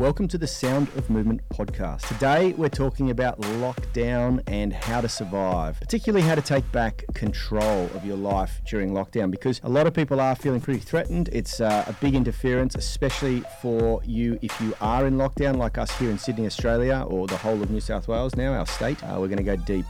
welcome to the Sound of Movement podcast. Today, we're talking about lockdown and how to survive, particularly how to take back control of your life during lockdown, because a lot of people are feeling pretty threatened. It's uh, a big interference, especially for you if you are in lockdown, like us here in Sydney, Australia, or the whole of New South Wales now, our state. Uh, we're going to go deep.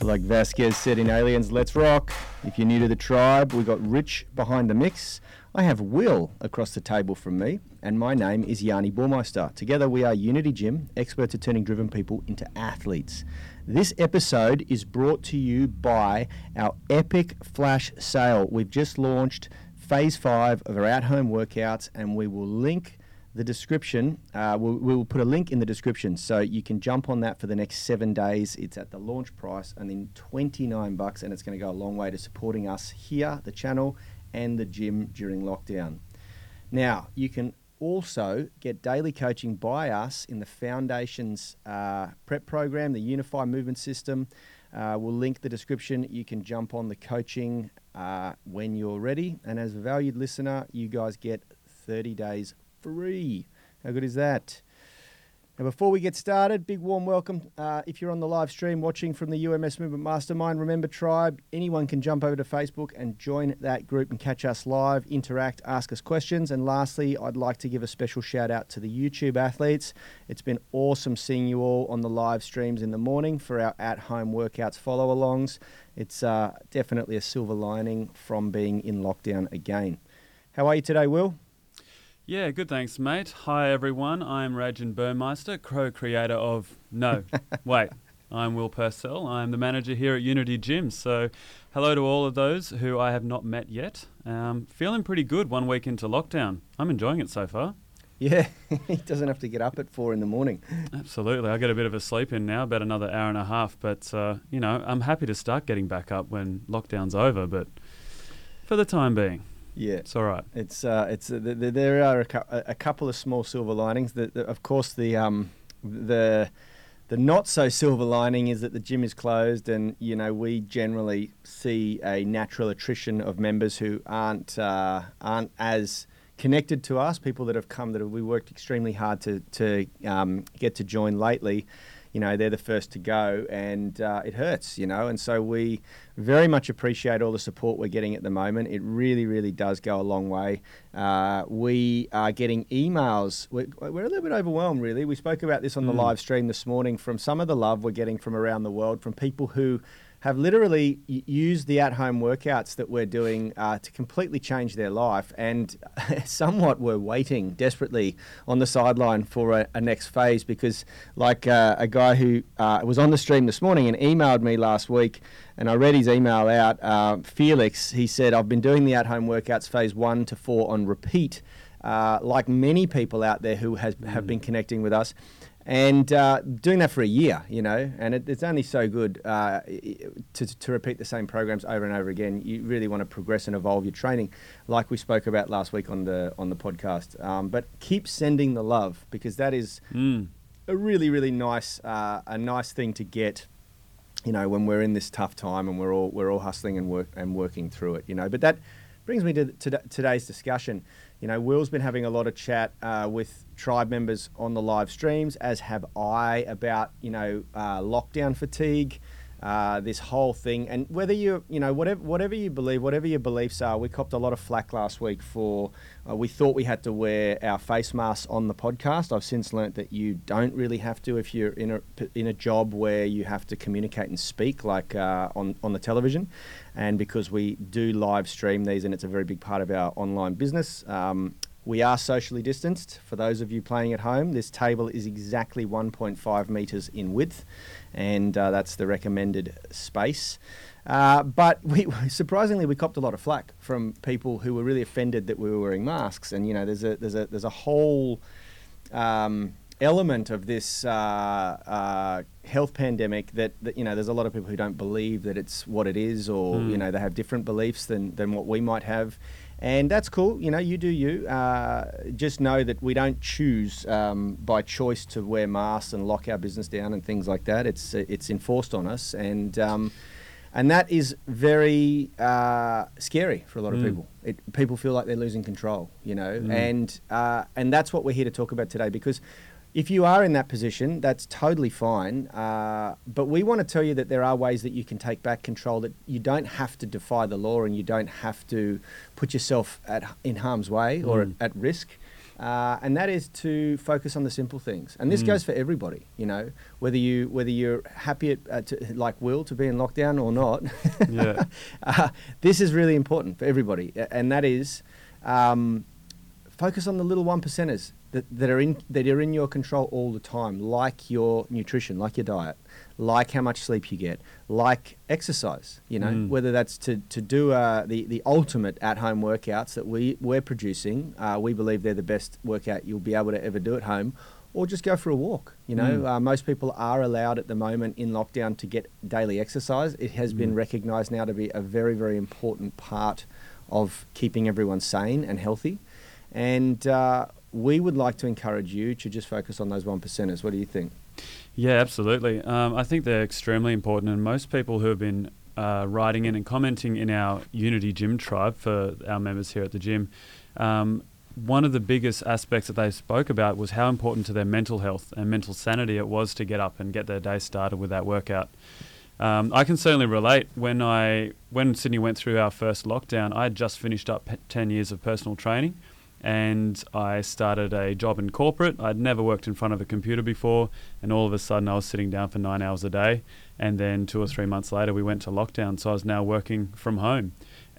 Like Vasquez said in Aliens, let's rock. If you're new to the tribe, we got Rich behind the mix. I have Will across the table from me, and my name is Yanni Burmeister. Together, we are Unity Gym, experts at turning driven people into athletes. This episode is brought to you by our epic flash sale. We've just launched phase five of our at home workouts, and we will link the description. Uh, we'll, we'll, put a link in the description so you can jump on that for the next seven days. It's at the launch price and then 29 bucks, and it's going to go a long way to supporting us here, the channel, and the gym during lockdown. Now, you can also get daily coaching by us in the Foundations uh, prep program, the Unity Movement System. Uh, we'll link the description. You can jump on the coaching uh, when you're ready. And as a valued listener, you guys get 30 days free. How good is that? Now, before we get started, big warm welcome. Uh, if you're on the live stream watching from the UMS Movement Mastermind, remember Tribe, anyone can jump over to Facebook and join that group and catch us live, interact, ask us questions. And lastly, I'd like to give a special shout out to the YouTube athletes. It's been awesome seeing you all on the live streams in the morning for our at home workouts follow alongs. It's uh, definitely a silver lining from being in lockdown again. How are you today, Will? Yeah, good thanks, mate. Hi, everyone. I'm Rajan Burmeister, co creator of. No, wait. I'm Will Purcell. I'm the manager here at Unity Gym. So, hello to all of those who I have not met yet. Um, feeling pretty good one week into lockdown. I'm enjoying it so far. Yeah, he doesn't have to get up at four in the morning. Absolutely. I get a bit of a sleep in now, about another hour and a half. But, uh, you know, I'm happy to start getting back up when lockdown's over, but for the time being. Yeah, it's all right. It's uh, it's uh, th- th- there are a, cu- a, couple of small silver linings. That of course the um the the not so silver lining is that the gym is closed, and you know we generally see a natural attrition of members who aren't uh, aren't as connected to us. People that have come that have, we worked extremely hard to to um, get to join lately you know, they're the first to go and uh, it hurts, you know. And so we very much appreciate all the support we're getting at the moment. It really, really does go a long way. Uh, we are getting emails. We're, we're, a little bit overwhelmed, really. We spoke about this on the mm. live stream this morning from some of the love we're getting from around the world from people who have literally used the at-home workouts that we're doing uh, to completely change their life, and somewhat were waiting desperately on the sideline for a, a next phase because, like uh, a guy who uh, was on the stream this morning and emailed me last week, and I read his email out. Uh, Felix, he said, "I've been doing the at-home workouts phase one to four on repeat." Uh, like many people out there who has, have been connecting with us, and uh, doing that for a year, you know, and it, it's only so good uh, to, to repeat the same programs over and over again. You really want to progress and evolve your training, like we spoke about last week on the on the podcast. Um, but keep sending the love because that is mm. a really really nice uh, a nice thing to get. You know, when we're in this tough time and we're all we're all hustling and work and working through it. You know, but that brings me to, to today's discussion. You know, Will's been having a lot of chat uh, with tribe members on the live streams, as have I, about you know uh, lockdown fatigue, uh, this whole thing, and whether you you know whatever whatever you believe, whatever your beliefs are. We copped a lot of flack last week for uh, we thought we had to wear our face masks on the podcast. I've since learnt that you don't really have to if you're in a in a job where you have to communicate and speak, like uh, on on the television, and because we do live stream these, and it's a very big part of our online business. Um, we are socially distanced. For those of you playing at home, this table is exactly 1.5 metres in width, and uh, that's the recommended space. Uh, but we surprisingly we copped a lot of flack from people who were really offended that we were wearing masks. And you know, there's a there's a there's a whole um, element of this uh, uh, health pandemic that, that, you know there's a lot of people who don't believe that it's what it is, or mm. you know they have different beliefs than than what we might have and that's cool. You know, you do you. Uh, just know that we don't choose um, by choice to wear masks and lock our business down and things like that. It's it's enforced on us, and um, and that is very uh, scary for a lot of Mm. people. It, people feel like they're losing control, you know, Mm. and uh, and that's what we're here to talk about today. Because if you are in that position, that's totally fine. Uh, but we want to tell you that there are ways that you can take back control. That you don't have to defy the law, and you don't have to put yourself at in harm's way or Mm. at, at risk. Uh, and that is to focus on the simple things. And this Mm. goes for everybody, you know, whether you whether you're happy at, uh, to, like Will to be in lockdown or not. Yeah. uh, this is really important for everybody, and that is um, focus on the little one percenters that, that are in that are in your control all the time, like your nutrition, like your diet, like how much sleep you get, like exercise. You know, Mm. whether that's to to do uh, the the ultimate at home workouts that we we're producing. Uh, we believe they're the best workout you'll be able to ever do at home. Or just go for a walk. You know, Mm. uh, most people are allowed at the moment in lockdown to get daily exercise. It has been Mm. recognised now to be a very, very important part of keeping everyone sane and healthy. And uh, we would like to encourage you to just focus on those one percenters. What do you think? Yeah, absolutely. Um, I think they're extremely important, and most people who have been uh, writing in and commenting in our Unity Gym tribe for our members here at the gym, um, one of the biggest aspects that they spoke about was how important to their mental health and mental sanity it was to get up and get their day started with that workout. Um, I can certainly relate. When I when Sydney went through our first lockdown, I had just finished up ten years of personal training, and I started a job in corporate. I'd never worked in front of a computer before, and all of a sudden I was sitting down for nine hours a day. And then two or three months later, we went to lockdown, so I was now working from home.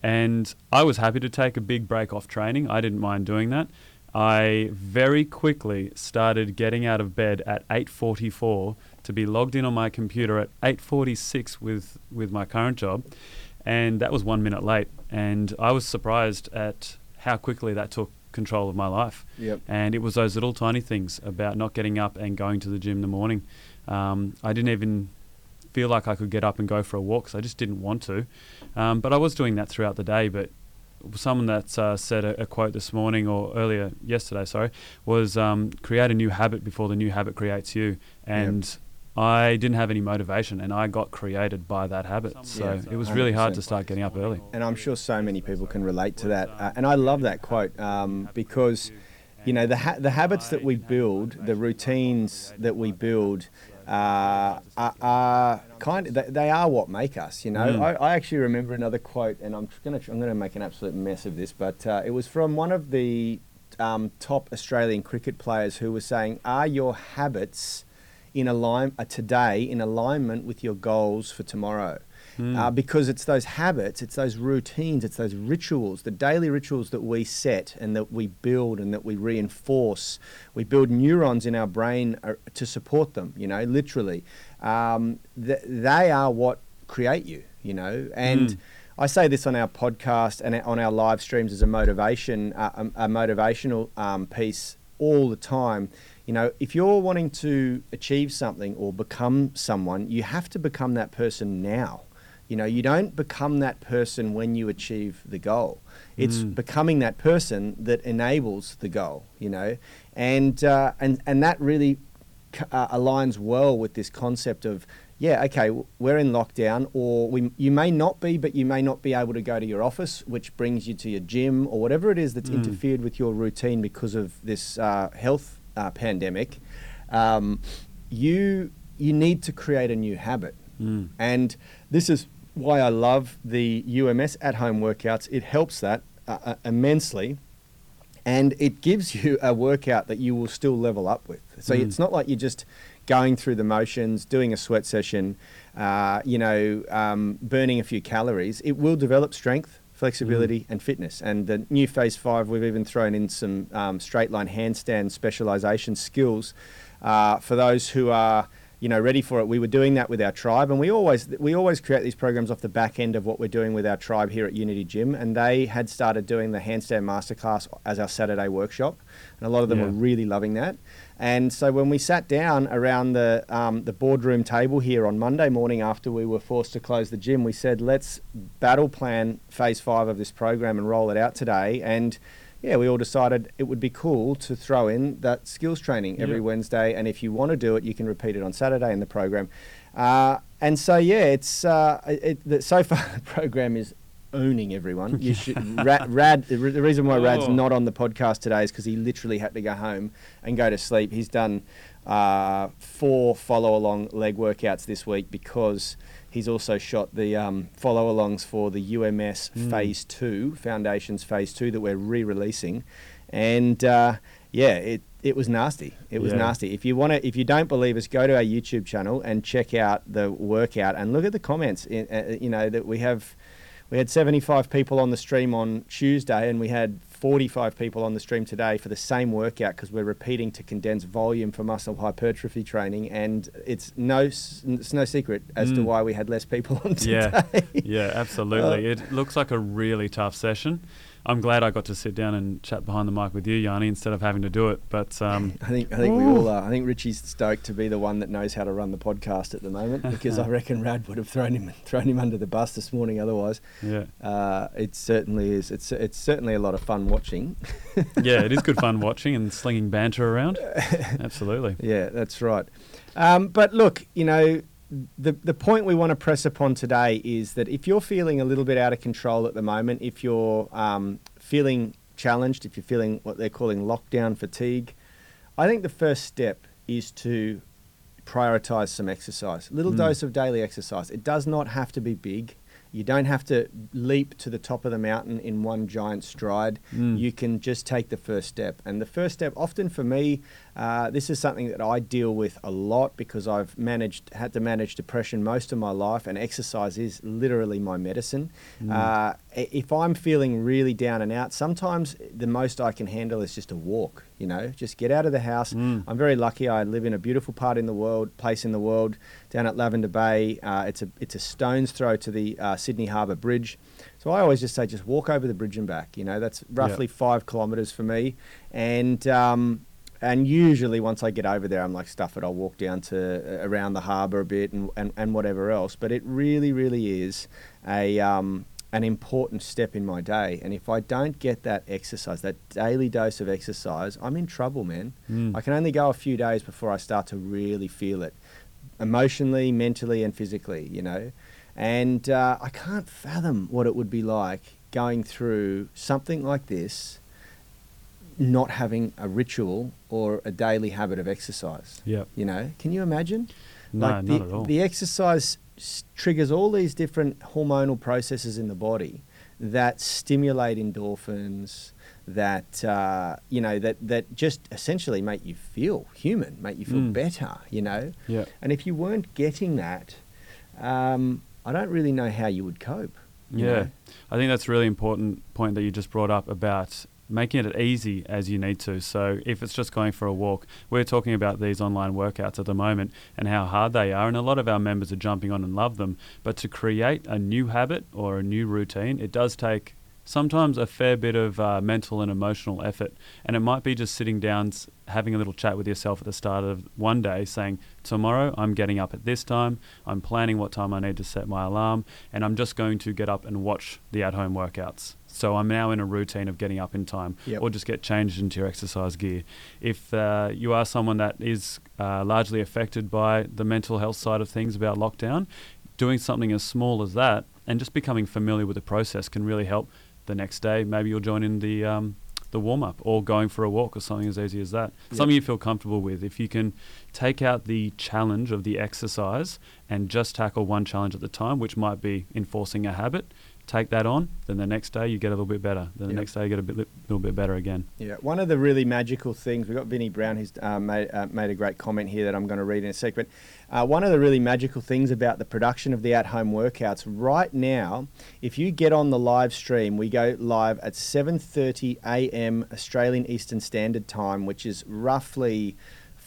And I was happy to take a big break off training. I didn't mind doing that. I very quickly started getting out of bed at 8:44 to be logged in on my computer at 8:46 with with my current job, and that was one minute late. And I was surprised at how quickly that took control of my life. Yep. And it was those little tiny things about not getting up and going to the gym in the morning. Um, I didn't even feel like I could get up and go for a walk, so I just didn't want to. Um, but I was doing that throughout the day. But someone that uh, said a, a quote this morning or earlier yesterday, sorry, was um, create a new habit before the new habit creates you. And I didn't have any motivation, and I got created by that habit. So Yeah, it was really hard to start getting up early. And I'm sure so many people can relate to that. Uh, and I love that quote um, because, you know, the, ha- the habits that we build, the routines that we build, uh, are, are kind of, they, are what make us, you know. Mm. I, I actually remember another quote, and I'm going to I'm going to make an absolute mess of this, but uh, it was from one of the um, top Australian cricket players who was saying, "Are your habits in align uh, today in alignment with your goals for tomorrow?" Mm. uh, because it's those habits, it's those routines, it's those rituals, the daily rituals that we set and that we build and that we reinforce. We build neurons in our brain uh, to support them, you know, literally. Um, th- they are what create you, you know, and. Mm. I say this on our podcast and on our live streams as a motivation, uh, a, a motivational um, piece all the time. You know, if you're wanting to achieve something or become someone, you have to become that person now. You know, you don't become that person when you achieve the goal. It's Mm. becoming that person that enables the goal. You know, and uh, and and that really uh, aligns well with this concept of yeah, okay, we're in lockdown, or we you may not be, but you may not be able to go to your office, which brings you to your gym or whatever it is that's Mm. interfered with your routine because of this uh, health uh, pandemic. Um, you you need to create a new habit. Mm. And this is why I love the UMS at home workouts. It helps that uh, uh, immensely. And it gives you a workout that you will still level up with. So Mm. it's not like you're just going through the motions, doing a sweat session, uh, you know, um, burning a few calories. It will develop strength, flexibility, and fitness. And the new Phase 5, we've even thrown in some um, straight line handstand specialization skills uh, for those who are you know ready for it. We were doing that with our tribe and we always we always create these programs off the back end of what we're doing with our tribe here at unity gym. And they had started doing the handstand masterclass as our saturday workshop. And a lot of them Yeah. were really loving that and so when we sat down around the um, the boardroom table here on monday morning after we were forced to close the gym we said let's battle plan phase five of this program and roll it out today and yeah, we all decided it would be cool to throw in that skills training every Yeah. Wednesday, and if you want to do it, you can repeat it on Saturday in the program. Uh, and so yeah, it's uh, it, it, so far the program is owning everyone. You should Rad. Rad the reason why Rad's Oh. not on the podcast today is because he literally had to go home and go to sleep. He's done uh, four follow along leg workouts this week because he's also shot the um, follow alongs for the UMS Mm. Phase Two Foundations Phase Two that we're re releasing, and uh, yeah, it. It was nasty. It was Yeah. nasty. If you want to, if you don't believe us, go to our YouTube channel and check out the workout and look at the comments. In, uh, you know that we have we had 75 people on the stream on Tuesday, and we had 45 people on the stream today for the same workout because we're repeating to condense volume for muscle hypertrophy training, and it's no it's no secret as to Mm. why we had less people on today. Yeah. Yeah, absolutely. Uh, it looks like a really tough session. I'm glad I got to sit down and chat behind the mic with you, Yanni, instead of having to do it. But um, I think I think we all are. I think Richie's stoked to be the one that knows how to run the podcast at the moment because I reckon Rad would have thrown him thrown him under the bus this morning otherwise. yeah, Uh, it certainly is. It's it's certainly a lot of fun watching. yeah, it is good fun watching and slinging banter around. Absolutely. Yeah, that's right. Um, but look, you know, the the point we want to press upon today is that if you're feeling a little bit out of control at the moment, if you're um, feeling challenged, if you're feeling what they're calling lockdown fatigue, I think the first step is to prioritize some exercise. Little Mm. dose of daily exercise. It does not have to be big. You don't have to leap to the top of the mountain in one giant stride. Mm. You can just take the first step. And the first step, often for me, uh, this is something that I deal with a lot because I've managed, had to manage depression most of my life, and exercise is literally my medicine. Mm. Uh, if I'm feeling really down and out, sometimes the most I can handle is just a walk. You know, just get out of the house. Mm. I'm very lucky. I live in a beautiful part in the world, place in the world, down at Lavender Bay. Uh, it's a it's a stone's throw to the uh, Sydney Harbour Bridge. So I always just say, just walk over the bridge and back. You know, that's roughly five kilometres for me, and um, and usually once I get over there, I'm like, stuff it. I'll walk down to uh, around the harbour a bit and, and, and whatever else. But it really, really is a um, an important step in my day. And if I don't get that exercise, that daily dose of exercise, I'm in trouble, man. Mm. I can only go a few days before I start to really feel it emotionally, mentally, and physically, you know. And uh, I can't fathom what it would be like going through something like this, not having a ritual or a daily habit of exercise. Yep. You know, can you imagine? No, like not the, at all. The exercise triggers all these different hormonal processes in the body that stimulate endorphins, that uh, you know, that that just essentially make you feel human, make you feel Mm. better. You know, yeah. and if you weren't getting that, um, I don't really know how you would cope. you Yeah, know? I think that's a really important point that you just brought up about making it easy as you need to. So if it's just going for a walk, we're talking about these online workouts at the moment and how hard they are, and a lot of our members are jumping on and love them. But to create a new habit or a new routine, it does take sometimes a fair bit of uh, mental and emotional effort. And it might be just sitting down, having a little chat with yourself at the start of one day, saying, Tomorrow I'm getting up at this time, I'm planning what time I need to set my alarm, and I'm just going to get up and watch the at home workouts. So I'm now in a routine of getting up in time, Yep. or just get changed into your exercise gear. If uh, you are someone that is uh, largely affected by the mental health side of things about lockdown, doing something as small as that and just becoming familiar with the process can really help the next day. Maybe you'll join in the um, the warm up or going for a walk or something as easy as that. Yep. Something you feel comfortable with. If you can take out the challenge of the exercise and just tackle one challenge at the time, which might be enforcing a habit, take that on. Then the next day you get a little bit better. Then the Yep. next day you get a bit, little bit better again. Yeah, one of the really magical things we've got Vinnie Brown who's uh, made uh, made a great comment here that I'm going to read in a sec. But uh, one of the really magical things about the production of the at-home workouts right now, if you get on the live stream, we go live at 7:30 a.m. Australian Eastern Standard Time, which is roughly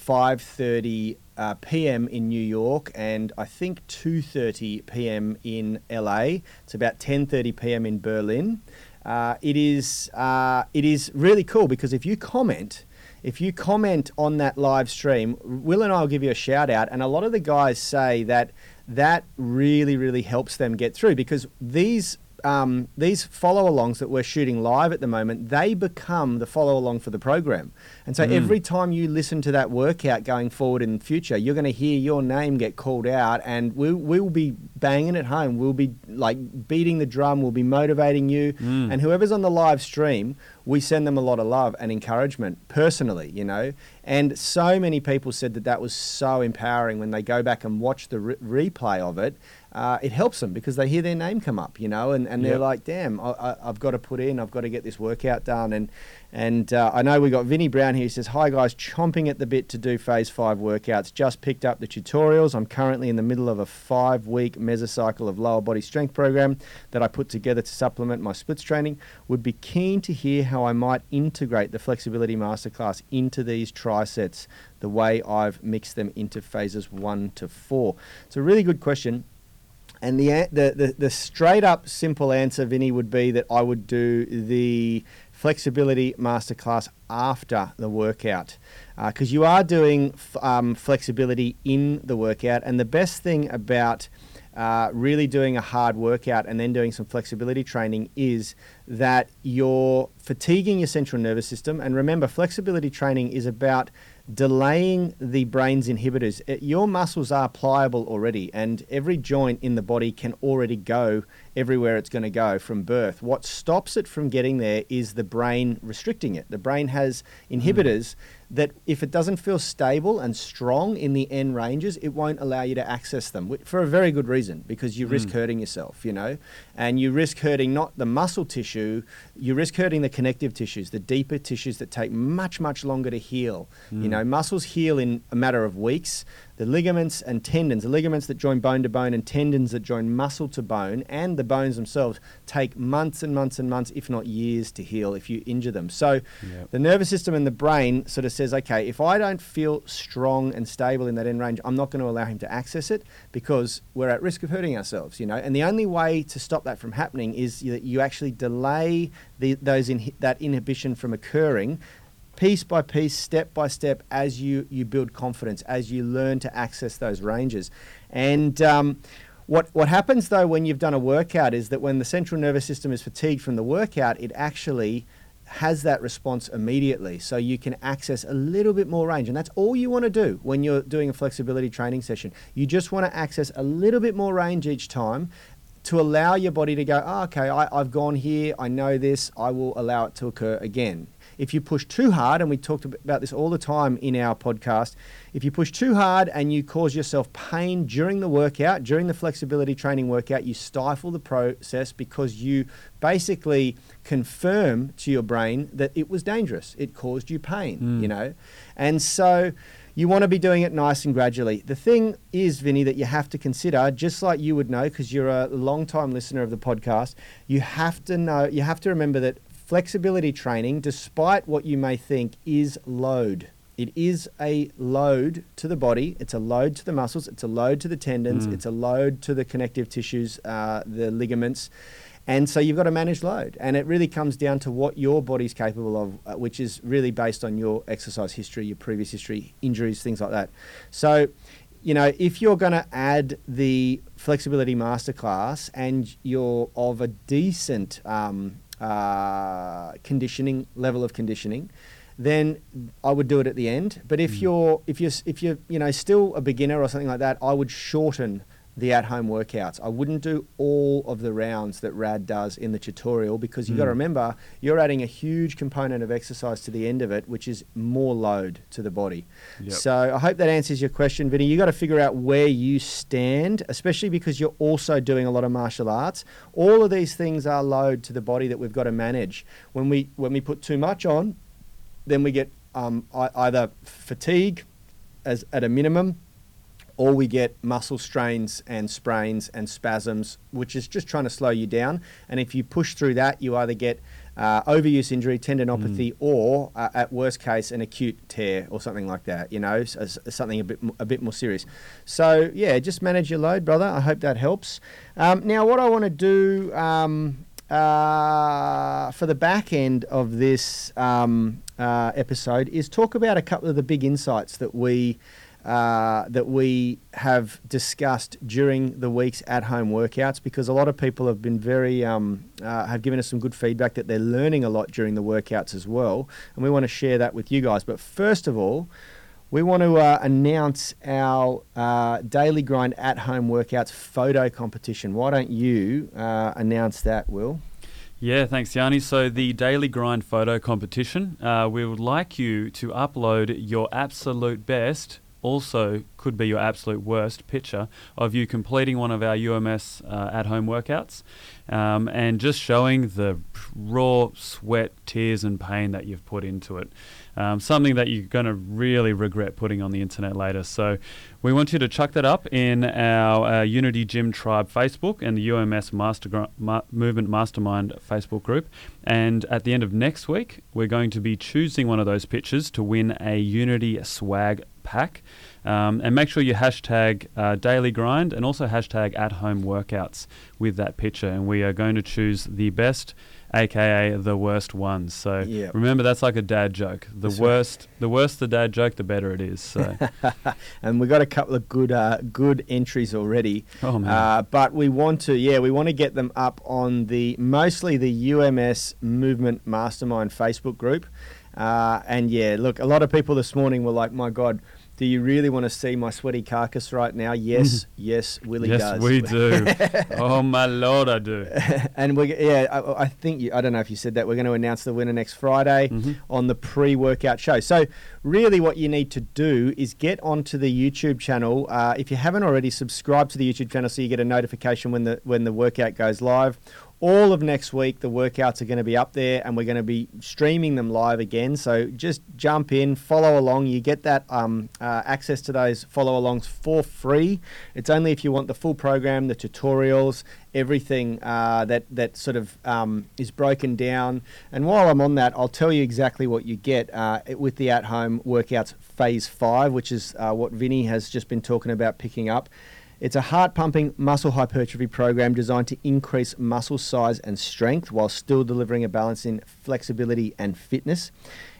5:30 uh, p.m. in New York, and I think 2:30 p.m. in LA. It's about 10:30 p.m. in Berlin. Uh, it is uh, it is really cool because if you comment, if you comment on that live stream, Will and I will give you a shout out, and a lot of the guys say that that really really helps them get through because these um, these follow-alongs that we're shooting live at the moment, they become the follow-along for the program. And so Mm. every time you listen to that workout going forward in the future, you're going to hear your name get called out, and we we will be banging it home. We'll be like beating the drum. We'll be motivating you, Mm. and whoever's on the live stream, we send them a lot of love and encouragement personally, you know. And so many people said that that was so empowering when they go back and watch the re- replay of it. Uh, it helps them because they hear their name come up, you know, and, and they're Yep. like, damn, I, I, I've got to put in, I've got to get this workout done. And and uh, I know we got Vinny Brown here. He says, Hi guys, chomping at the bit to do phase five workouts. Just picked up the tutorials. I'm currently in the middle of a five week mesocycle of lower body strength program that I put together to supplement my splits training. Would be keen to hear how I might integrate the flexibility masterclass into these trisets the way I've mixed them into phases one to four. It's a really good question. And the, the, the, the straight up simple answer, Vinny, would be that I would do the flexibility masterclass after the workout because you are doing f- um, flexibility in the workout. And the best thing about uh, really doing a hard workout and then doing some flexibility training is that you're fatiguing your central nervous system. And remember, flexibility training is about delaying the brain's inhibitors. It- your muscles are pliable already, and every joint in the body can already go everywhere it's going to go from birth. What stops it from getting there is the brain restricting it. The brain has hmm. inhibitors that, if it doesn't feel stable and strong in the end ranges, it won't allow you to access them for a very good reason because you risk Mm. hurting yourself, you know, and you risk hurting not the muscle tissue, you risk hurting the connective tissues, the deeper tissues that take much, much longer to heal. You Mm. know, muscles heal in a matter of weeks. The ligaments and tendons, the ligaments that join bone to bone and tendons that join muscle to bone, and the bones themselves take months and months and months, if not years, to heal if you injure them. So Yep. the nervous system and the brain sort of says, okay, if I don't feel strong and stable in that end range, I'm not going to allow him to access it because we're at risk of hurting ourselves, you know. And the only way to stop that from happening is that you actually delay the, those inhi- that inhibition from occurring piece by piece, step by step, as you, you build confidence, as you learn to access those ranges. And um, what, what happens though when you've done a workout is that when the central nervous system is fatigued from the workout, it actually has that response immediately. So you can access a little bit more range. And that's all you want to do when you're doing a flexibility training session. You just want to access a little bit more range each time to allow your body to go, oh, okay, I, I've gone here, I know this, I will allow it to occur again. If you push too hard, and we talked about this all the time in our podcast, if you push too hard and you cause yourself pain during the workout, during the flexibility training workout, you stifle the process because you basically confirm to your brain that it was dangerous. It caused you pain, Mm. you know? And so you want to be doing it nice and gradually. The thing is, Vinny, that you have to consider, just like you would know, because you're a long time listener of the podcast, you have to know, you have to remember that flexibility training, despite what you may think, is load. It is a load to the body. It's a load to the muscles. It's a load to the tendons. Mm. It's a load to the connective tissues, uh, the ligaments. And so you've got to manage load. And it really comes down to what your body's capable of, uh, which is really based on your exercise history, your previous history, injuries, things like that. So, you know, if you're going to add the flexibility masterclass and you're of a decent um, uh, conditioning level of conditioning, then I would do it at the end. But if Mm. you're if you're if you're you know still a beginner or something like that, I would shorten the at-home workouts. I wouldn't do all of the rounds that Rad does in the tutorial because you've got to Mm. remember you're adding a huge component of exercise to the end of it, which is more load to the body. Yep. So I hope that answers your question, Vinny. You've got to figure out where you stand, especially because you're also doing a lot of martial arts. All of these things are load to the body that we've got to manage. When we when we put too much on, then we get um, either fatigue as at a minimum, or we get muscle strains and sprains and spasms, which is just trying to slow you down. And if you push through that, you either get uh, overuse injury, tendinopathy, or uh, at worst case, an acute tear or something like that. You know, s- s- something a bit a bit more serious. So yeah, just manage your load, brother. I hope that helps. Um, now, what I want to do. Um, uh, for the back end of this um, uh, episode is talk about a couple of the big insights that we uh, that we have discussed during the week's at-home workouts because a lot of people have been very um, uh, have given us some good feedback that they're learning a lot during the workouts as well, and we want to share that with you guys. But first of all, we want to uh, announce our uh, daily grind at-home workouts photo competition. Why don't you uh, announce that, Will? Yeah, thanks, Yanni. So, the Daily Grind photo competition, uh, we would like you to upload your absolute best also could be your absolute worst picture of you completing one of our UMS uh, at home workouts um, and just showing the raw sweat, tears, and pain that you've put into it. Um, something that you're going to really regret putting on the internet later. So, we want you to chuck that up in our uh, Unity Gym Tribe Facebook and the UMS Master Ma- Movement Mastermind Facebook group. And at the end of next week, we're going to be choosing one of those pictures to win a Unity swag pack. Um, and make sure you hashtag uh, daily grind and also hashtag at home workouts with that picture. And we are going to choose the best, aka the worst ones. So Yep. remember, that's like a dad joke. The That's right. worst, the worse the dad joke, the better it is. So and we got a couple of good uh, good entries already. Oh, man. Uh, but we want to, yeah, we want to get them up on the mostly the UMS Movement Mastermind Facebook group. Uh, and yeah, look, a lot of people this morning were like, "My God, do you really want to see my sweaty carcass right now?" Yes, yes, Willie yes, does. we do. oh my lord, I do. and we, yeah, I, I think you, I don't know if you said that we're going to announce the winner next Friday Mhm. on the pre-workout show. So really, what you need to do is get onto the YouTube channel. Uh, if you haven't already, subscribe to the YouTube channel so you get a notification when the when the workout goes live. All of next week, the workouts are going to be up there, and we're going to be streaming them live again. So just jump in, follow along. You get that um, uh, access to those follow-alongs for free. It's only if you want the full program, the tutorials, everything uh, that that sort of um, is broken down. And while I'm on that, I'll tell you exactly what you get uh, with the at-home workouts phase five, which is uh, what Vinny has just been talking about picking up. It's a heart pumping muscle hypertrophy program designed to increase muscle size and strength while still delivering a balance in flexibility and fitness.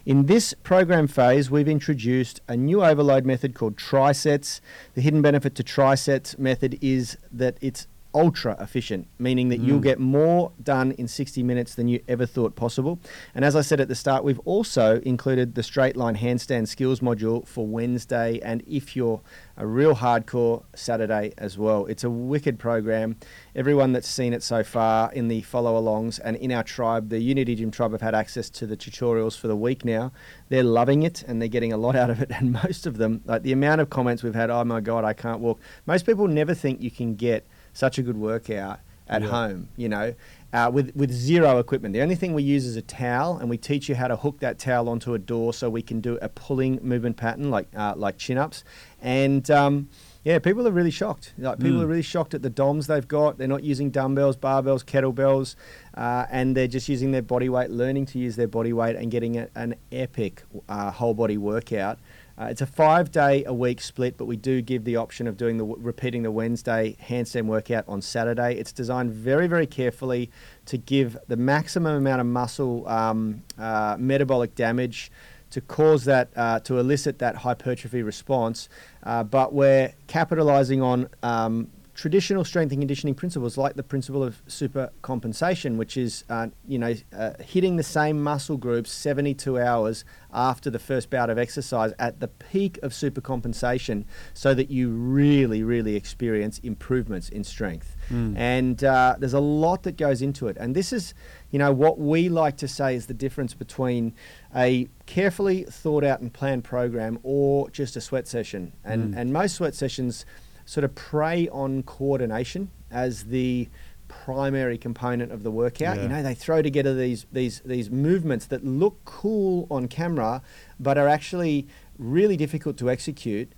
In this program phase, we've introduced a new overload method called trisets. The hidden benefit to trisets method is that it's ultra efficient, meaning that you'll Mm. get more done in 60 minutes than you ever thought possible. And as I said at the start, we've also included the straight line handstand skills module for Wednesday, and if you're a real hardcore, Saturday as well. It's a wicked program. Everyone that's seen it so far in the follow alongs and in our tribe, the Unity Gym tribe, have had access to the tutorials for the week now. They're loving it and they're getting a lot out of it. And most of them, like the amount of comments we've had, oh my God, I can't walk. Most people never think you can get such a good workout at Yeah. home, you know, uh, with, with zero equipment. The only thing we use is a towel, and we teach you how to hook that towel onto a door so we can do a pulling movement pattern like, uh, like chin ups. And um, yeah, people are really shocked. Like, people Mm. are really shocked at the DOMS they've got. They're not using dumbbells, barbells, kettlebells, uh, and they're just using their body weight, learning to use their body weight, and getting a, an epic uh, whole body workout. Uh, it's a five day a week split, but we do give the option of doing the repeating the Wednesday handstand workout on Saturday. It's designed very, very carefully to give the maximum amount of muscle um, uh, metabolic damage to cause that uh, to elicit that hypertrophy response. Uh, but we're capitalizing on um, traditional strength and conditioning principles like the principle of super compensation, which is uh, you know uh, hitting the same muscle groups 72 hours after the first bout of exercise at the peak of super compensation, so that you really, really experience improvements in strength. Mm. And uh, there's a lot that goes into it. And this is, you know, what we like to say is the difference between a carefully thought out and planned program or just a sweat session. And, Mm. and most sweat sessions sort of prey on coordination as the primary component of the workout. You know, they throw together these these these movements that look cool on camera, but are actually really difficult to execute.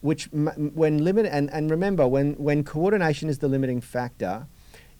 Which, when limit and, and remember, when when coordination is the limiting factor,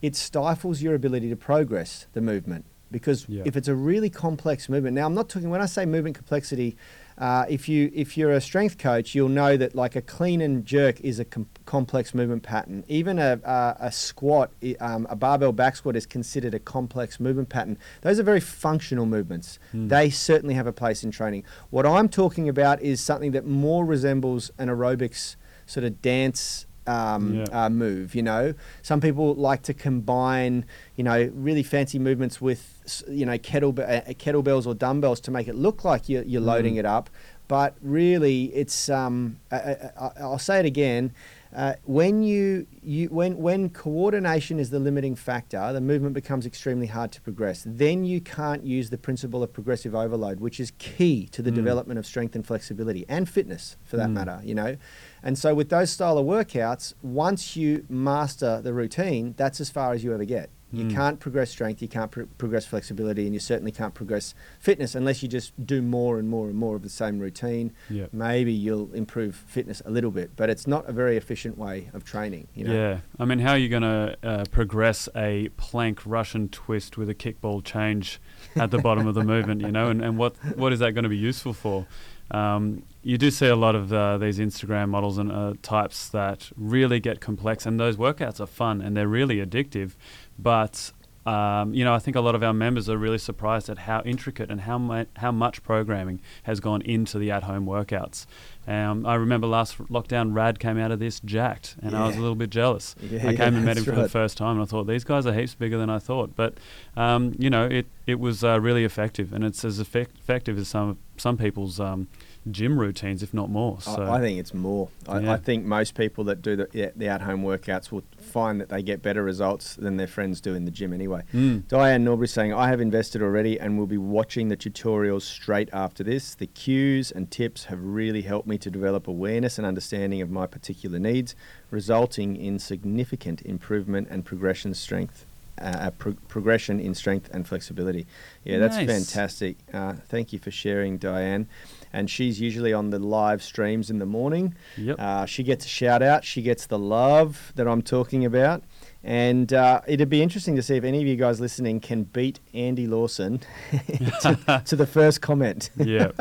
it stifles your ability to progress the movement. because Yeah. if it's a really complex movement, now I'm not talking when I say movement complexity. Uh, if you if you're a strength coach, you'll know that like a clean and jerk is a com- complex movement pattern. Even a, a, a squat, um, a barbell back squat is considered a complex movement pattern. Those are very functional movements. Hmm. They certainly have a place in training. What I'm talking about is something that more resembles an aerobics sort of dance um, Yeah. uh, move. You know, some people like to combine, you know, really fancy movements with, you know, kettle uh, kettlebells or dumbbells to make it look like you're, you're loading Mm. it up. But really, it's. Um, I, I, I- I'll say it again. Uh, when you, you when when coordination is the limiting factor, the movement becomes extremely hard to progress. Then you can't use the principle of progressive overload, which is key to the Mm. development of strength and flexibility and fitness, for that Mm. matter. You know, and so with those style of workouts, once you master the routine, that's as far as you ever get. You Mm. can't progress strength, you can't pro- progress flexibility, and you certainly can't progress fitness unless you just do more and more and more of the same routine. Yeah. Maybe you'll improve fitness a little bit, but it's not a very efficient way of training. You know? Yeah, I mean, how are you going to uh, progress a plank Russian twist with a kickball change at the bottom of the movement? You know, and, and what what is that going to be useful for? Um, you do see a lot of uh, these Instagram models and uh, types that really get complex, and those workouts are fun and they're really addictive. But um, you know, I think a lot of our members are really surprised at how intricate and how mu- how much programming has gone into the at-home workouts. Um, I remember last lockdown, Rad came out of this jacked, and I was a little bit jealous. Yeah, I yeah, came and met him for the first time, and I thought these guys are heaps bigger than I thought. But um, you know, it it was uh, really effective, and it's as effect- effective as some some people's um, gym routines, if not more. So I, I think it's more. I, Yeah. I think most people that do the, the at-home workouts will find that they get better results than their friends do in the gym anyway. Mm. Diane Norbury saying, I have invested already and will be watching the tutorials straight after this. The cues and tips have really helped me to develop awareness and understanding of my particular needs, resulting in significant improvement and progression strength. Uh, pro- progression in strength and flexibility. Yeah, that's Nice. fantastic. Uh, thank you for sharing, Diane. And she's usually on the live streams in the morning. Yep. Uh, she gets a shout out. She gets the love that I'm talking about. And uh, it'd be interesting to see if any of you guys listening can beat Andy Lawson to, to the first comment. yeah,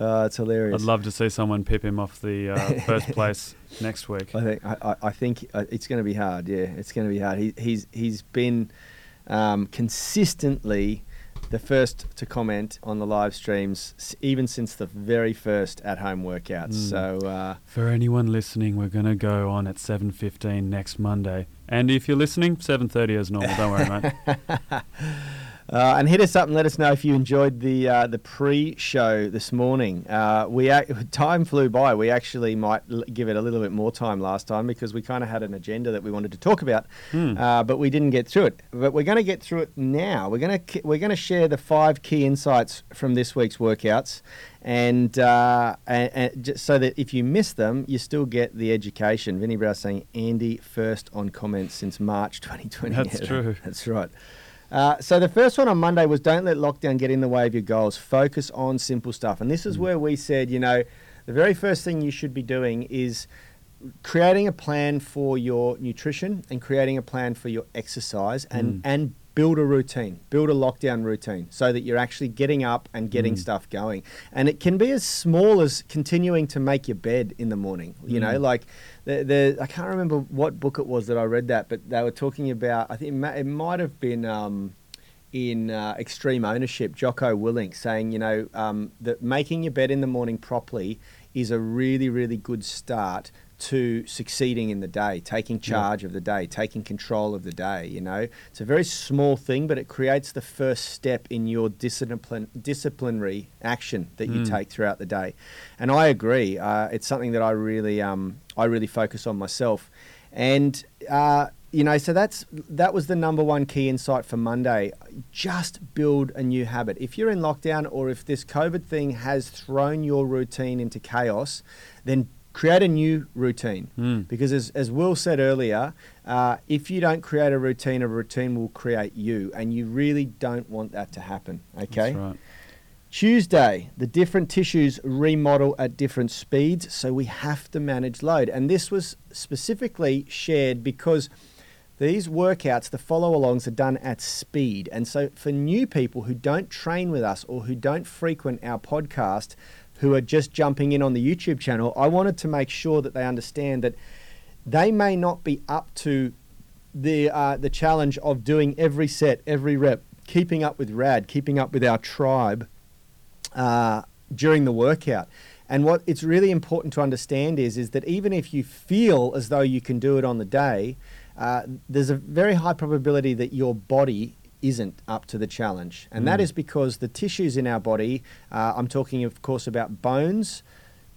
Uh, it's hilarious. I'd love to see someone pip him off the uh, first place next week. I think I, I- I think uh, it's going to be hard. Yeah, it's going to be hard. He, he's he's been um, consistently the first to comment on the live streams, even since the very first at-home workouts. Mm. So uh, For anyone listening, we're going to go on at 7.15 next Monday. And if you're listening, 7.30 as normal. Don't worry, mate. Uh, and hit us up and let us know if you enjoyed the uh, the pre-show this morning. Uh, we ac- time flew by. We actually might l- give it a little bit more time last time because we kind of had an agenda that we wanted to talk about, Hmm. uh, but we didn't get through it. But we're going to get through it now. We're going to we're going to share the five key insights from this week's workouts, and, uh, and, and just so that if you miss them, you still get the education. Vinny Brown saying Andy first on comments since March 2020. That's Yeah, true. That's right. Uh, so the first one on Monday was don't let lockdown get in the way of your goals. Focus on simple stuff. And this is Mm. where we said, you know, the very first thing you should be doing is creating a plan for your nutrition and creating a plan for your exercise and, Mm. and build a routine, build a lockdown routine so that you're actually getting up and getting Mm. stuff going. And it can be as small as continuing to make your bed in the morning. You know, Mm. like the, the I can't remember what book it was that I read that, but they were talking about. I think it, ma- it might have been um, in uh, Extreme Ownership, Jocko Willink saying, you know, um, that making your bed in the morning properly is a really, really good start to succeeding in the day, taking charge of the day, taking control of the day. You know, it's a very small thing, but it creates the first step in your discipline, disciplinary action that you Mm. take throughout the day. And I agree. Uh, it's something that I really, um, I really focus on myself. And uh, you know, so that's that was the number one key insight for Monday. Just build a new habit. If you're in lockdown or if this COVID thing has thrown your routine into chaos, then create a new routine. Mm. Because as, as Will said earlier, uh, if you don't create a routine, a routine will create you, and you really don't want that to happen. Okay. That's right. Tuesday, the different tissues remodel at different speeds, so we have to manage load. And this was specifically shared because These workouts, the follow alongs, are done at speed. And so, for new people who don't train with us or who don't frequent our podcast, who are just jumping in on the YouTube channel, I wanted to make sure that they understand that they may not be up to the uh, the challenge of doing every set, every rep, keeping up with Rad, keeping up with our tribe uh, during the workout. And what it's really important to understand is is that even if you feel as though you can do it on the day, uh, there's a very high probability that your body isn't up to the challenge. And mm. that is because the tissues in our body, uh, I'm talking, of course, about bones,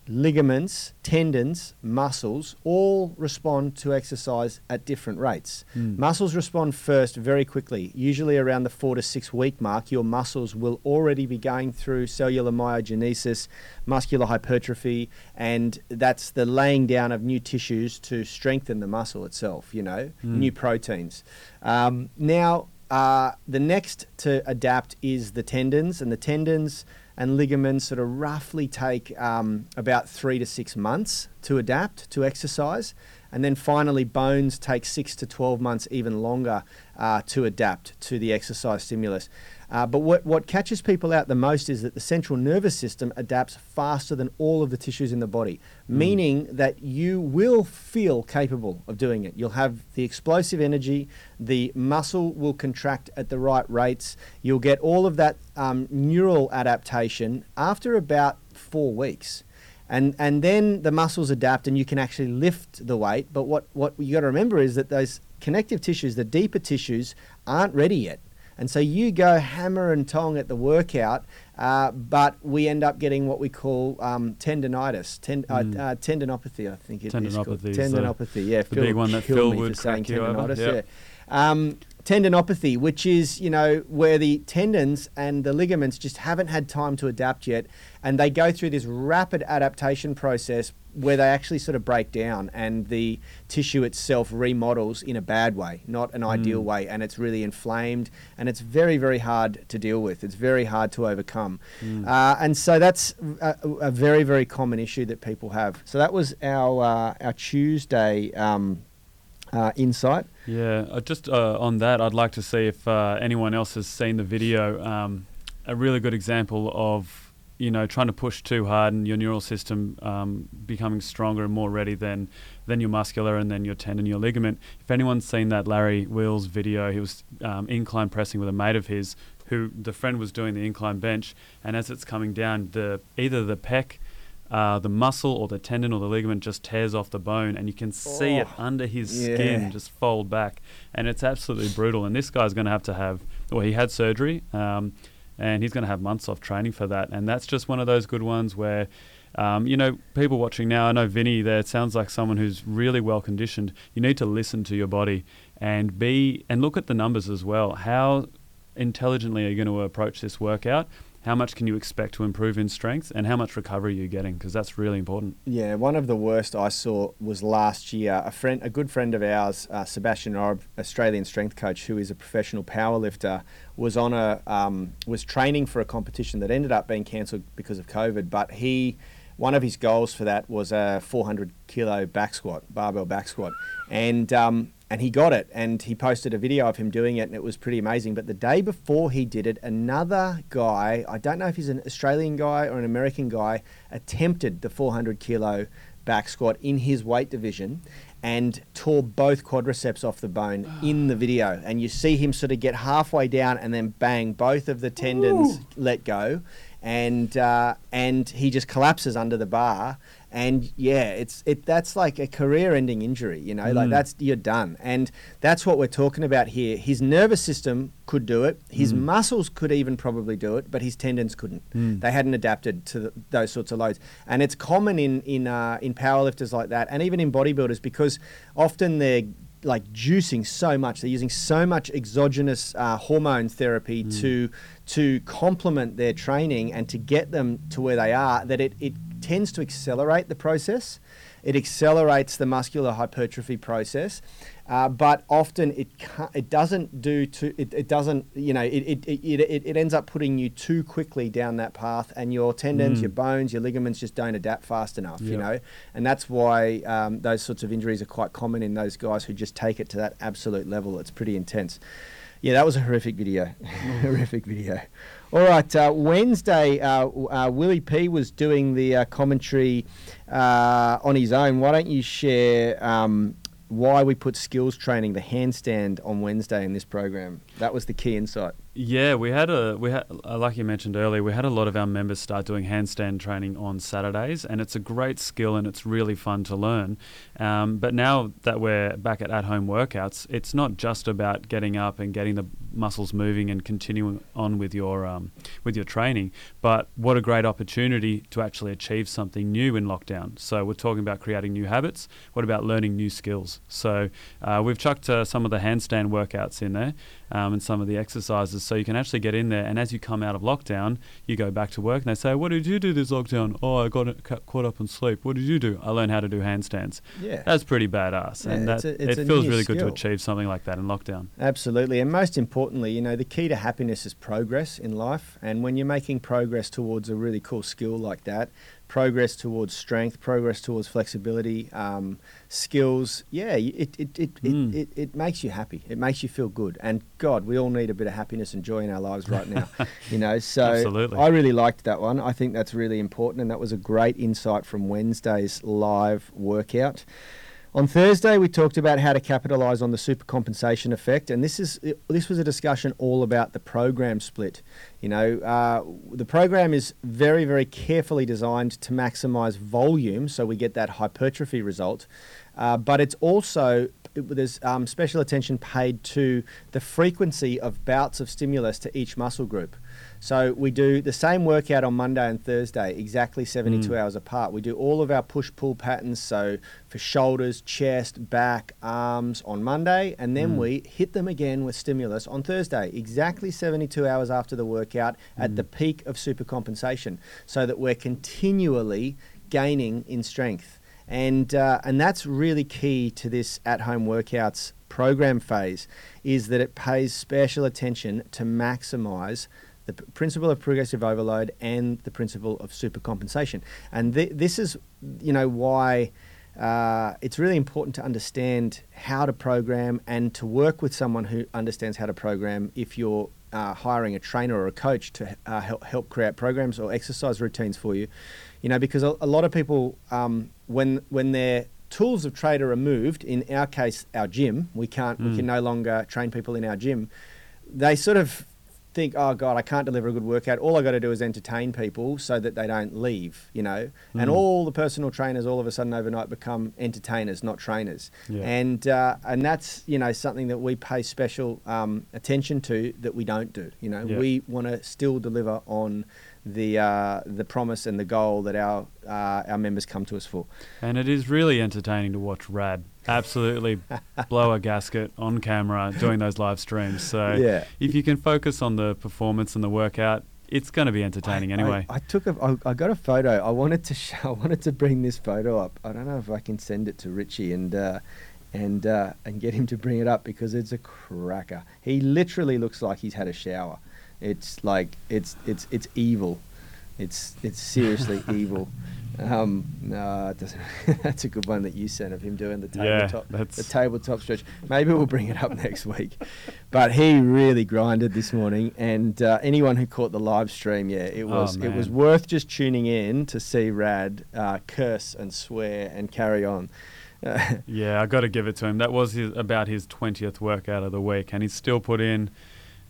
ligaments, tendons, muscles all respond to exercise at different rates. Mm. Muscles respond first very quickly. Usually around the four to six week mark, your muscles will already be going through cellular myogenesis, muscular hypertrophy, and that's the laying down of new tissues to strengthen the muscle itself, you know, mm. new proteins. Um, now, uh, the next to adapt is the tendons, and the tendons and ligaments sort of roughly take um, about three to six months to adapt to exercise. And then finally, bones take six to 12 months, even longer, uh, to adapt to the exercise stimulus. Uh, but what, what catches people out the most is that the central nervous system adapts faster than all of the tissues in the body, mm. meaning that you will feel capable of doing it. You'll have the explosive energy, the muscle will contract at the right rates, you'll get all of that um, neural adaptation after about four weeks. And, and then the muscles adapt and you can actually lift the weight. But what, what you got to remember is that those connective tissues, the deeper tissues, aren't ready yet. And so you go hammer and tong at the workout, uh, but we end up getting what we call um, tendonitis, ten, uh, mm. uh, tendinopathy, I think it tendinopathy is Tendinopathy, yeah. The Phil big one that Phil would saying tendonitis, yep. yeah. Um, tendinopathy, which is, you know, where the tendons and the ligaments just haven't had time to adapt yet. And they go through this rapid adaptation process where they actually sort of break down and the tissue itself remodels in a bad way, not an mm. ideal way. And it's really inflamed and it's very, very hard to deal with. It's very hard to overcome. Mm. Uh, and so that's a, a, very, very common issue that people have. So that was our, uh, our Tuesday. Um, uh, insight. Yeah, uh, just uh, on that, I'd like to see if uh, anyone else has seen the video. Um, a really good example of you know trying to push too hard and your neural system um, becoming stronger and more ready than than your muscular and then your tendon, your ligament. If anyone's seen that Larry Wheels video, he was um, incline pressing with a mate of his who the friend was doing the incline bench, and as it's coming down, the either the pec uh, the muscle or the tendon or the ligament just tears off the bone, and you can see oh, it under his yeah. skin just fold back, and it's absolutely brutal. And this guy's going to have to have, well, he had surgery, um, and he's going to have months off training for that. And that's just one of those good ones where. Um, you know, people watching now, I know Vinny there sounds like someone who's really well conditioned. You need to listen to your body and be and look at the numbers as well. How intelligently are you going to approach this workout? How much can you expect to improve in strength and how much recovery are you getting? Because that's really important. Yeah one of the worst i saw was last year. A friend a good friend of ours uh, sebastian Oreb australian strength coach who is a professional powerlifter was on a um, was training for a competition that ended up being cancelled because of covid but he one of his goals for that was a 400 kilo back squat barbell back squat. And um, and he got it and he posted a video of him doing it and it was pretty amazing. But the day before he did it another guy i don't know if he's an australian guy or an american guy attempted the 400 kilo back squat in his weight division and tore both quadriceps off the bone in the video. And you see him sort of get halfway down and then bang both of the tendons Ooh. let go and uh, and he just collapses under the bar and yeah it's it that's like a career ending injury you know mm. like that's you're done and that's what we're talking about here his nervous system could do it his mm. muscles could even probably do it but his tendons couldn't mm. they hadn't adapted to the, those sorts of loads and it's common in in uh, in powerlifters like that and even in bodybuilders because often they're like juicing so much they're using so much exogenous uh, hormone therapy mm. to to complement their training and to get them to where they are that it, it tends to accelerate the process. It accelerates the muscular hypertrophy process, uh, but often it it doesn't do to it, it doesn't you know it, it, it, it, it ends up putting you too quickly down that path, and your tendons, Mm. your bones, your ligaments just don't adapt fast enough. You know, and that's why um, those sorts of injuries are quite common in those guys who just take it to that absolute level. It's pretty intense. Yeah, that was a horrific video. horrific video. All right, uh, Wednesday, uh, uh, Willie P was doing the uh, commentary uh, on his own. Why don't you share um, why we put skills training, the handstand, on Wednesday in this program? That was the key insight. Yeah, we had a we had uh, like you mentioned earlier, we had a lot of our members start doing handstand training on Saturdays, and it's a great skill and it's really fun to learn. Um, but now that we're back at at-home workouts, it's not just about getting up and getting the muscles moving and continuing on with your um, with your training, but what a great opportunity to actually achieve something new in lockdown. So we're talking about creating new habits. What about learning new skills? So uh, we've chucked uh, some of the handstand workouts in there um, and some of the exercises so you can actually get in there. And as you come out of lockdown, you go back to work and they say, What did you do this lockdown? Oh, I got ca- caught up on sleep. What did you do? I learned how to do handstands. Yeah. That's pretty badass. and that, it's a- it feels really good to achieve something like that in lockdown. Absolutely. And most importantly, you know, the key to happiness is progress in life. And when you're making progress towards a really cool skill like that, progress towards strength, progress towards flexibility, um, skills, yeah, it, it, it, Mm. it, it, it makes you happy. It makes you feel good. And God, we all need a bit of happiness and joy in our lives right now. you know, so Absolutely. I really liked that one. I think that's really important. And that was a great insight from Wednesday's live workout. On Thursday, we talked about how to capitalize on the supercompensation effect, and this is this was a discussion all about the program split. You know, uh, the program is very, very carefully designed to maximize volume, so we get that hypertrophy result. Uh, but it's also it- there's um, special attention paid to the frequency of bouts of stimulus to each muscle group. So we do the same workout on Monday and Thursday, exactly 72 Mm. hours apart. We do all of our push pull patterns, so for shoulders, chest, back, arms on Monday, and then Mm. we hit them again with stimulus on Thursday, exactly 72 hours after the workout at Mm. the peak of supercompensation, so that we're continually gaining in strength. And, uh, and that's really key to this at home workouts program phase is that it pays special attention to maximize the principle of progressive overload and the principle of supercompensation. And th- this is, you know, why uh, it's really important to understand how to program and to work with someone who understands how to program if you're uh, hiring a trainer or a coach to uh, help, help create programs or exercise routines for you. You know, because a, a lot of people, um, when when their tools of trade are removed, in our case, our gym, we can't, we Mm. can no longer train people in our gym. They sort of think, oh God, I can't deliver a good workout. All I got to do is entertain people so that they don't leave, you know. And Mm. all the personal trainers all of a sudden overnight become entertainers, not trainers. Yeah. And uh, and that's you know something that we pay special um, attention to that we don't do. You know, Yeah. we want to still deliver on the uh, the promise and the goal that our uh, our members come to us for. And it is really entertaining to watch Rad absolutely blow a gasket on camera doing those live streams. So Yeah. if you can focus on the performance and the workout, it's going to be entertaining I- anyway. I, I took a, I, I got a photo. I wanted to show, I wanted to bring this photo up. I don't know if I can send it to Richie and uh, and uh, and get him to bring it up because it's a cracker. He literally looks like he's had a shower. It's like it's it's it's evil. It's it's seriously evil. Um, no, it that's a good one that you sent of him doing the Yeah, tabletop, the tabletop stretch. Maybe we'll bring it up next week. But he really grinded this morning, and uh, anyone who caught the live stream, yeah, it Oh, was it was worth just tuning in to see Rad uh, curse and swear and carry on. Uh, Yeah, I got to give it to him. That was his, about his 20th workout of the week, and he's still put in.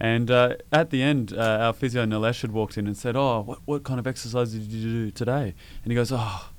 And uh, at the end, uh, our physio Nilesh had walked in and said, "Oh, what, what kind of exercise did you do today?" And he goes, "Oh,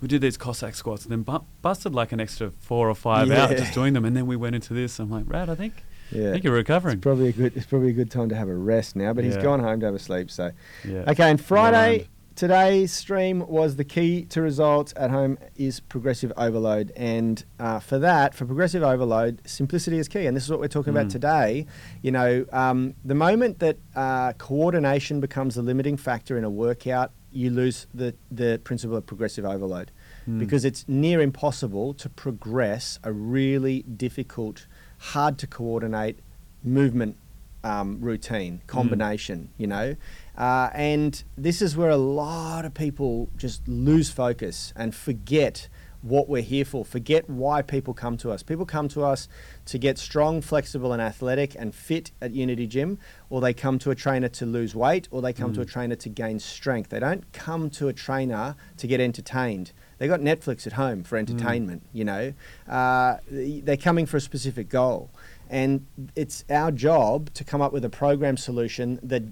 we did these Cossack squats, and then bu- busted like an extra four or five out just doing them, and then we went into this. I'm like, Rad, I think, yeah, I think you're recovering." it's probably a good it's probably a good time to have a rest now. But he's gone home to have a sleep. So yeah. okay, and Friday. Today's stream was the key to results at home is progressive overload. And uh, for that, for progressive overload, simplicity is key. And this is what we're talking about Mm. today. You know, um, the moment that uh, coordination becomes the limiting factor in a workout, you lose the, the principle of progressive overload Mm. because it's near impossible to progress a really difficult, hard to coordinate movement um, routine combination, you know. Uh, and this is where a lot of people just lose focus and forget what we're here for, forget why people come to us. People come to us to get strong, flexible, and athletic and fit at Unity Gym, or they come to a trainer to lose weight, or they come to a Mm. trainer to gain strength. They don't come to a trainer to get entertained. They got Netflix at home for entertainment, you know. Uh, they're coming for a specific goal. And it's our job to come up with a program solution that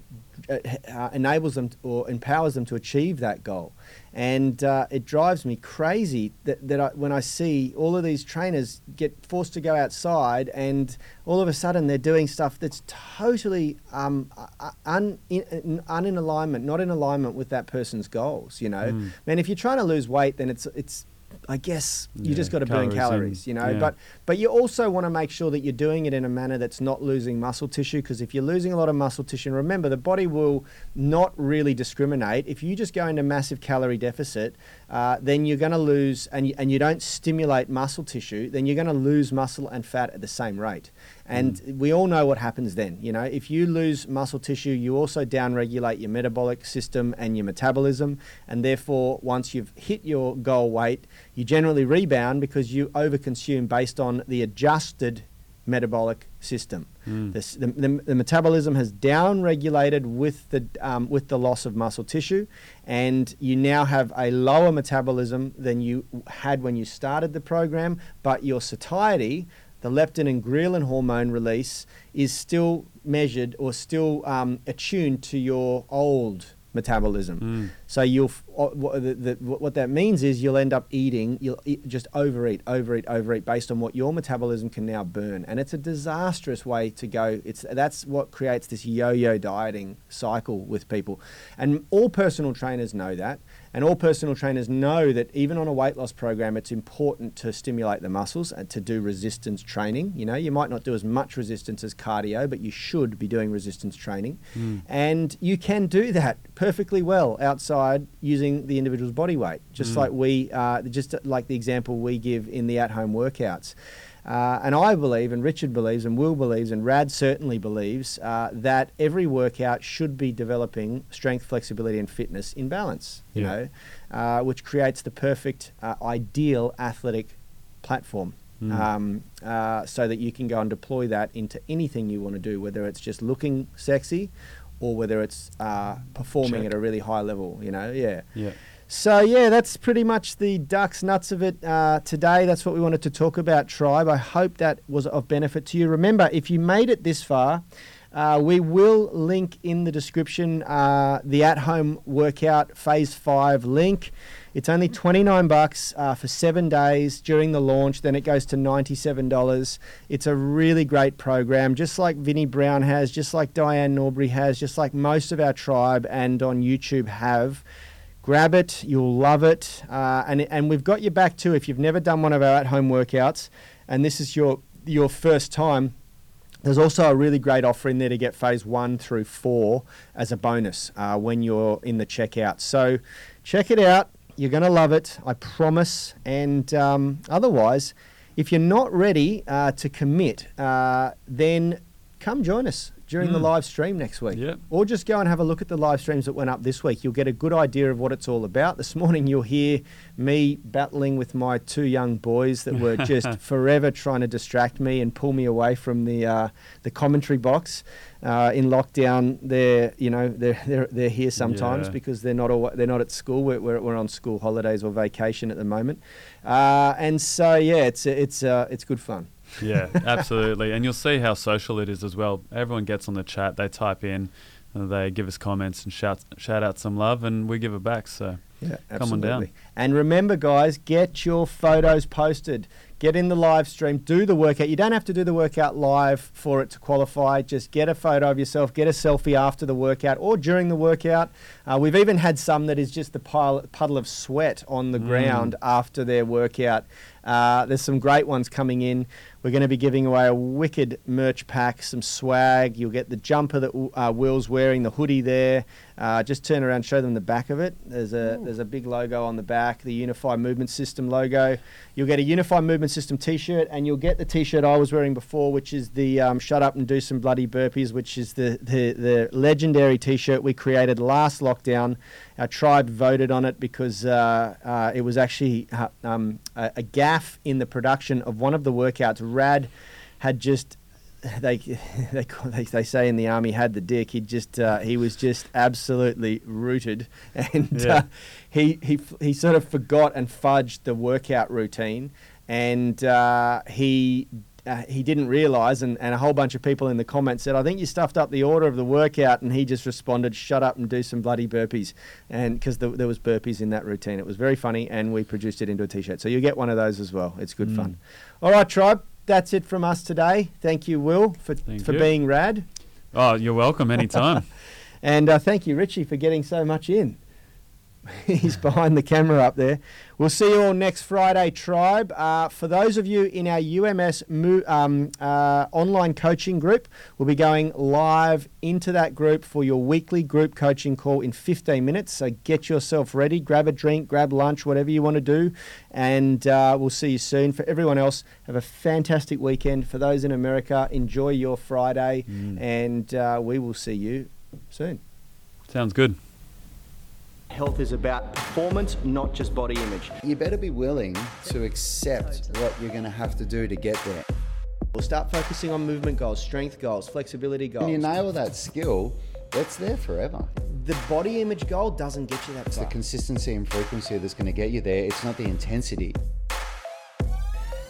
uh, uh, enables them or empowers them to achieve that goal. And uh, it drives me crazy that, that I, when I see all of these trainers get forced to go outside and all of a sudden they're doing stuff that's totally um, uh, un, in, un in alignment, not in alignment with that person's goals, you know. Mm. Man, if you're trying to lose weight, then it's, it's I guess you Yeah, just got to burn calories in, you know. yeah. But but you also want to make sure that you're doing it in a manner that's not losing muscle tissue because if you're losing a lot of muscle tissue, and remember the body will not really discriminate. If you just go into massive calorie deficit, uh, then you're going to lose, and you, and you don't stimulate muscle tissue, then you're going to lose muscle and fat at the same rate. And we all know what happens then. You know, if you lose muscle tissue, you also downregulate your metabolic system and your metabolism, and therefore, once you've hit your goal weight, you generally rebound because you overconsume based on the adjusted metabolic system. Mm. The, the, the, the metabolism has downregulated with the um, with the loss of muscle tissue, and you now have a lower metabolism than you had when you started the program. But your satiety, the leptin and ghrelin hormone release, is still measured or still um, attuned to your old metabolism. Mm. So you'll f- o- wha- the, the, what that means is you'll end up eating, you'll eat, just overeat, overeat, overeat based on what your metabolism can now burn, and it's a disastrous way to go. It's that's what creates this yo-yo dieting cycle with people, and all personal trainers know that, and all personal trainers know that even on a weight loss program, it's important to stimulate the muscles and to do resistance training. You know, you might not do as much resistance as cardio, but you should be doing resistance training. Mm. And you can do that perfectly well outside using the individual's body weight, just Mm. like we, uh, just like the example we give in the at-home workouts. Uh, and I believe, and Richard believes, and Will believes, and Rad certainly believes uh, that every workout should be developing strength, flexibility, and fitness in balance. You Yeah. know, uh, which creates the perfect, uh, ideal athletic platform Mm. um, uh, so that you can go and deploy that into anything you want to do, whether it's just looking sexy or whether it's uh, performing Check. at a really high level. You know, yeah. Yeah. So yeah, that's pretty much the ducks nuts of it uh, today. That's what we wanted to talk about, tribe. I hope that was of benefit to you. Remember, if you made it this far. Uh, we will link in the description uh, the at-home workout phase five link. It's only twenty nine bucks uh, for seven days during the launch. Then it goes to ninety seven dollars. It's a really great program, just like Vinny Brown has, just like Diane Norbury has, just like most of our tribe and on YouTube have. Grab it, you'll love it, uh, and and we've got you back too. If you've never done one of our at-home workouts, and this is your your first time, there's also a really great offer in there to get phase one through four as a bonus uh, when you're in the checkout. So check it out. You're going to love it, I promise. And um, otherwise, if you're not ready uh, to commit, uh, then come join us during the Mm. live stream next week. Yep. Or just go and have a look at the live streams that went up this week. You'll get a good idea of what it's all about. This morning, you'll hear me battling with my two young boys that were just forever trying to distract me and pull me away from the uh, the commentary box. Uh, in lockdown, they're you know they're they're, they're here sometimes Yeah. because they're not all, they're not at school. We're, we're, we're on school holidays or vacation at the moment, uh, and so yeah, it's it's uh, it's good fun. Yeah, absolutely. And you'll see how social it is as well. Everyone gets on the chat, they type in, they give us comments and shout shout out some love, and we give it back. So Yeah, Come on down. And remember, guys, get your photos posted. get in the live stream, do the workout. You don't have to do the workout live for it to qualify. Just get a photo of yourself, get a selfie after the workout or during the workout. Uh, we've even had some that is just the pile, puddle of sweat on the ground after their workout. Uh, there's some great ones coming in. We're going to be giving away a wicked merch pack, some swag. You'll get the jumper that uh, Will's wearing, the hoodie there. Uh, just turn around, show them the back of it. There's a there's a big logo on the back, the Unity Movement System logo. You'll get a Unity Movement System T-shirt, and you'll get the T-shirt I was wearing before, which is the um, "Shut Up and Do Some Bloody Burpees," which is the the, the legendary T-shirt we created last lockdown. Our tribe voted on it because uh, uh, it was actually uh, um, a, a gaff in the production of one of the workouts. Rad had just they, they they they say in the army had the dick. He just uh, he was just absolutely rooted, and Yeah. uh, he he he sort of forgot and fudged the workout routine, and uh, he. Uh, he didn't realise, and, and a whole bunch of people in the comments said, "I think you stuffed up the order of the workout." And he just responded, "Shut up and do some bloody burpees," and because the, there was burpees in that routine, it was very funny, and we produced it into a t-shirt. So you get one of those as well. It's good Mm. fun. All right, tribe. That's it from us today. Thank you, Will, for Thank for you. being rad, Oh, you're welcome anytime. and uh, thank you, Richie, for getting so much in. He's behind the camera up there. We'll see you all next Friday, Tribe. Uh, for those of you in our UMS mo- um, uh, online coaching group, we'll be going live into that group for your weekly group coaching call in 15 minutes. So get yourself ready, grab a drink, grab lunch, whatever you want to do, and uh, we'll see you soon. For everyone else, have a fantastic weekend. For those in America, enjoy your Friday, Mm. and uh, we will see you soon. Sounds good. Health is about performance, not just body image. You better be willing to accept what you're going to have to do to get there. We'll start focusing on movement goals, strength goals, flexibility goals. When you nail that skill, it's there forever. the body image goal doesn't get you that It's the consistency and frequency that's going to get you there. It's not the intensity.